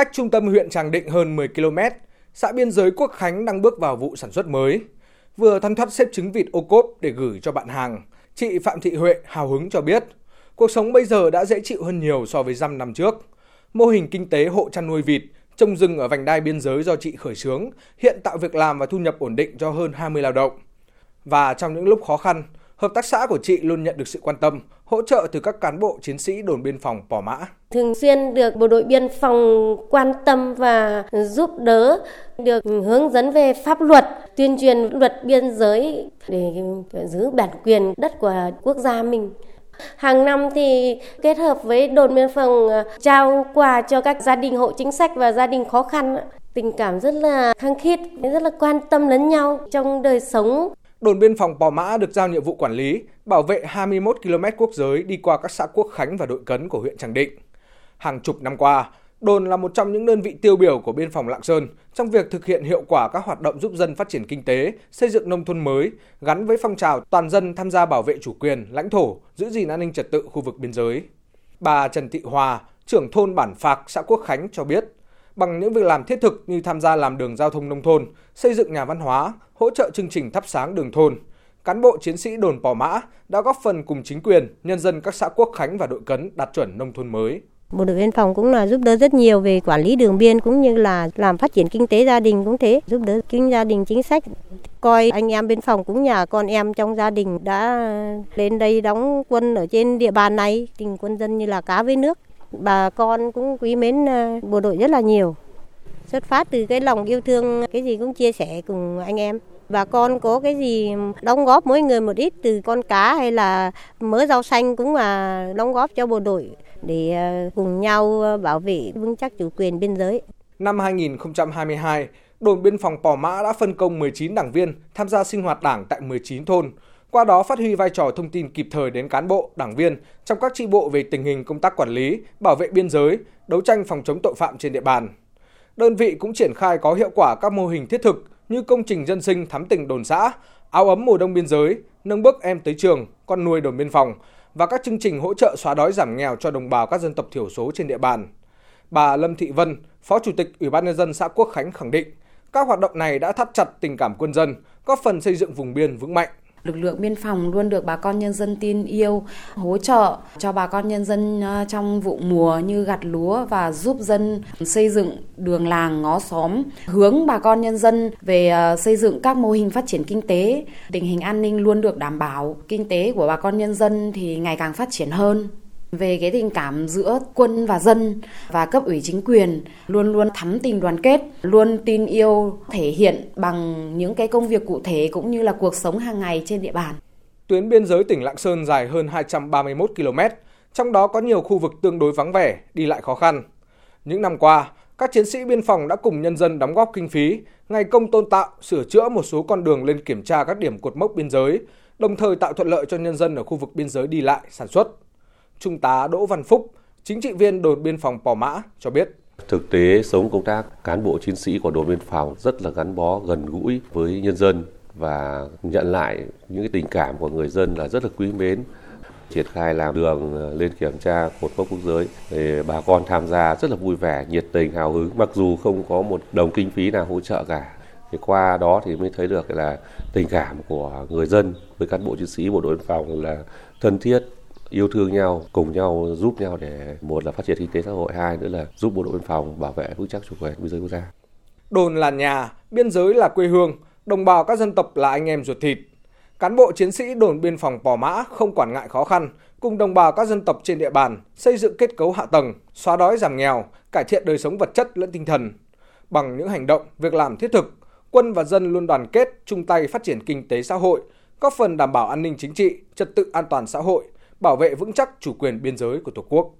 Cách trung tâm huyện Tràng Định hơn 10 km, xã biên giới Quốc Khánh đang bước vào vụ sản xuất mới. Vừa thanh thoát xếp trứng vịt ô cốp để gửi cho bạn hàng, chị Phạm Thị Huệ hào hứng cho biết, cuộc sống bây giờ đã dễ chịu hơn nhiều so với dăm năm trước. Mô hình kinh tế hộ chăn nuôi vịt, trồng rừng ở vành đai biên giới do chị khởi xướng hiện tạo việc làm và thu nhập ổn định cho hơn 20 lao động. Và trong những lúc khó khăn, hợp tác xã của chị luôn nhận được sự quan tâm, hỗ trợ từ các cán bộ chiến sĩ đồn biên phòng Pò Mã. Thường xuyên được bộ đội biên phòng quan tâm và giúp đỡ, được hướng dẫn về pháp luật, tuyên truyền luật biên giới để giữ bản quyền đất của quốc gia mình. Hàng năm thì kết hợp với đồn biên phòng à, trao quà cho các gia đình hộ chính sách và gia đình khó khăn tình cảm rất là khăng khít, rất là quan tâm lẫn nhau trong đời sống đồn biên phòng Pò Mã được giao nhiệm vụ quản lý, bảo vệ 21 km quốc giới đi qua các xã Quốc Khánh và Đội Cấn của huyện Tràng Định. Hàng chục năm qua, đồn là một trong những đơn vị tiêu biểu của biên phòng Lạng Sơn trong việc thực hiện hiệu quả các hoạt động giúp dân phát triển kinh tế, xây dựng nông thôn mới, gắn với phong trào toàn dân tham gia bảo vệ chủ quyền, lãnh thổ, giữ gìn an ninh trật tự khu vực biên giới. Bà Trần Thị Hòa, trưởng thôn Bản Phạc, xã Quốc Khánh cho biết, bằng những việc làm thiết thực như tham gia làm đường giao thông nông thôn, xây dựng nhà văn hóa, hỗ trợ chương trình thắp sáng đường thôn. Cán bộ chiến sĩ đồn Pò Mã đã góp phần cùng chính quyền, nhân dân các xã Quốc Khánh và đội cấn đạt chuẩn nông thôn mới. Bộ đội biên phòng cũng là giúp đỡ rất nhiều về quản lý đường biên cũng như là làm phát triển kinh tế gia đình cũng thế, giúp đỡ kinh gia đình chính sách. Coi anh em biên phòng cũng nhà con em trong gia đình đã lên đây đóng quân ở trên địa bàn này, tình quân dân như là cá với nước. Bà con cũng quý mến ờ, bộ đội rất là nhiều. Xuất phát từ cái lòng yêu thương, cái gì cũng chia sẻ cùng anh em. Bà con có cái gì đóng góp mỗi người một ít từ con cá hay là mớ rau xanh cũng mà đóng góp cho bộ đội để ờ, cùng nhau ờ, bảo vệ vững chắc chủ quyền biên giới. Năm 2022, đồn biên phòng Pò Mã đã phân công 19 đảng viên tham gia sinh hoạt đảng tại 19 thôn, qua đó phát huy vai trò thông tin kịp thời đến cán bộ, đảng viên trong các tri bộ về tình hình công tác quản lý, bảo vệ biên giới, đấu tranh phòng chống tội phạm trên địa bàn. Đơn vị cũng triển khai có hiệu quả các mô hình thiết thực như công trình dân sinh thắm tỉnh đồn xã, áo ấm mùa đông biên giới, nâng bước em tới trường, con nuôi đồn biên phòng và các chương trình hỗ trợ xóa đói giảm nghèo cho đồng bào các dân tộc thiểu số trên địa bàn. Bà Lâm Thị Vân, Phó Chủ tịch Ủy ban nhân dân xã Quốc Khánh khẳng định, các hoạt động này đã thắt chặt tình cảm quân dân, góp phần xây dựng vùng biên vững mạnh. Lực lượng biên phòng luôn được bà con nhân dân tin yêu, hỗ trợ cho bà con nhân dân à, trong vụ mùa như gặt lúa và giúp dân xây dựng đường làng ngõ xóm, hướng bà con nhân dân về à, xây dựng các mô hình phát triển kinh tế. Tình hình an ninh luôn được đảm bảo, kinh tế của bà con nhân dân thì ngày càng phát triển hơn về cái tình cảm giữa quân và dân và cấp ủy chính quyền luôn luôn thắm tình đoàn kết, luôn tin yêu thể hiện bằng những cái công việc cụ thể cũng như là cuộc sống hàng ngày trên địa bàn. Tuyến biên giới tỉnh Lạng Sơn dài hơn 231 km, trong đó có nhiều khu vực tương đối vắng vẻ, đi lại khó khăn. Những năm qua, các chiến sĩ biên phòng đã cùng nhân dân đóng góp kinh phí, ngày công tôn tạo, sửa chữa một số con đường lên kiểm tra các điểm cột mốc biên giới, đồng thời tạo thuận lợi cho nhân dân ở khu vực biên giới đi lại, sản xuất. Trung tá Đỗ Văn Phúc, chính trị viên đồn biên phòng Pò Mã cho biết. Thực tế sống công tác cán bộ chiến sĩ của đồn biên phòng rất là gắn bó gần gũi với nhân dân và nhận lại những cái tình cảm của người dân là rất là quý mến triển khai làm đường ờ, lên kiểm tra cột mốc quốc giới thì bà con tham gia rất là vui vẻ nhiệt tình hào hứng mặc dù không có một đồng kinh phí nào hỗ trợ cả thì qua đó thì mới thấy được là tình cảm của người dân với cán bộ chiến sĩ bộ đội biên phòng là thân thiết yêu thương nhau, cùng nhau giúp nhau để một là phát triển kinh tế xã hội, hai nữa là giúp bộ đội biên phòng bảo vệ vững chắc chủ quyền biên giới quốc gia. Đồn là nhà, biên giới là quê hương, đồng bào các dân tộc là anh em ruột thịt. Cán bộ chiến sĩ đồn biên phòng Pò Mã không quản ngại khó khăn, cùng đồng bào các dân tộc trên địa bàn xây dựng kết cấu hạ tầng, xóa đói giảm nghèo, cải thiện đời sống vật chất lẫn tinh thần. Bằng những hành động, việc làm thiết thực, quân và dân luôn đoàn kết, chung tay phát triển kinh tế xã hội, góp phần đảm bảo an ninh chính trị, trật tự an toàn xã hội, bảo vệ vững chắc chủ quyền biên giới của Tổ quốc.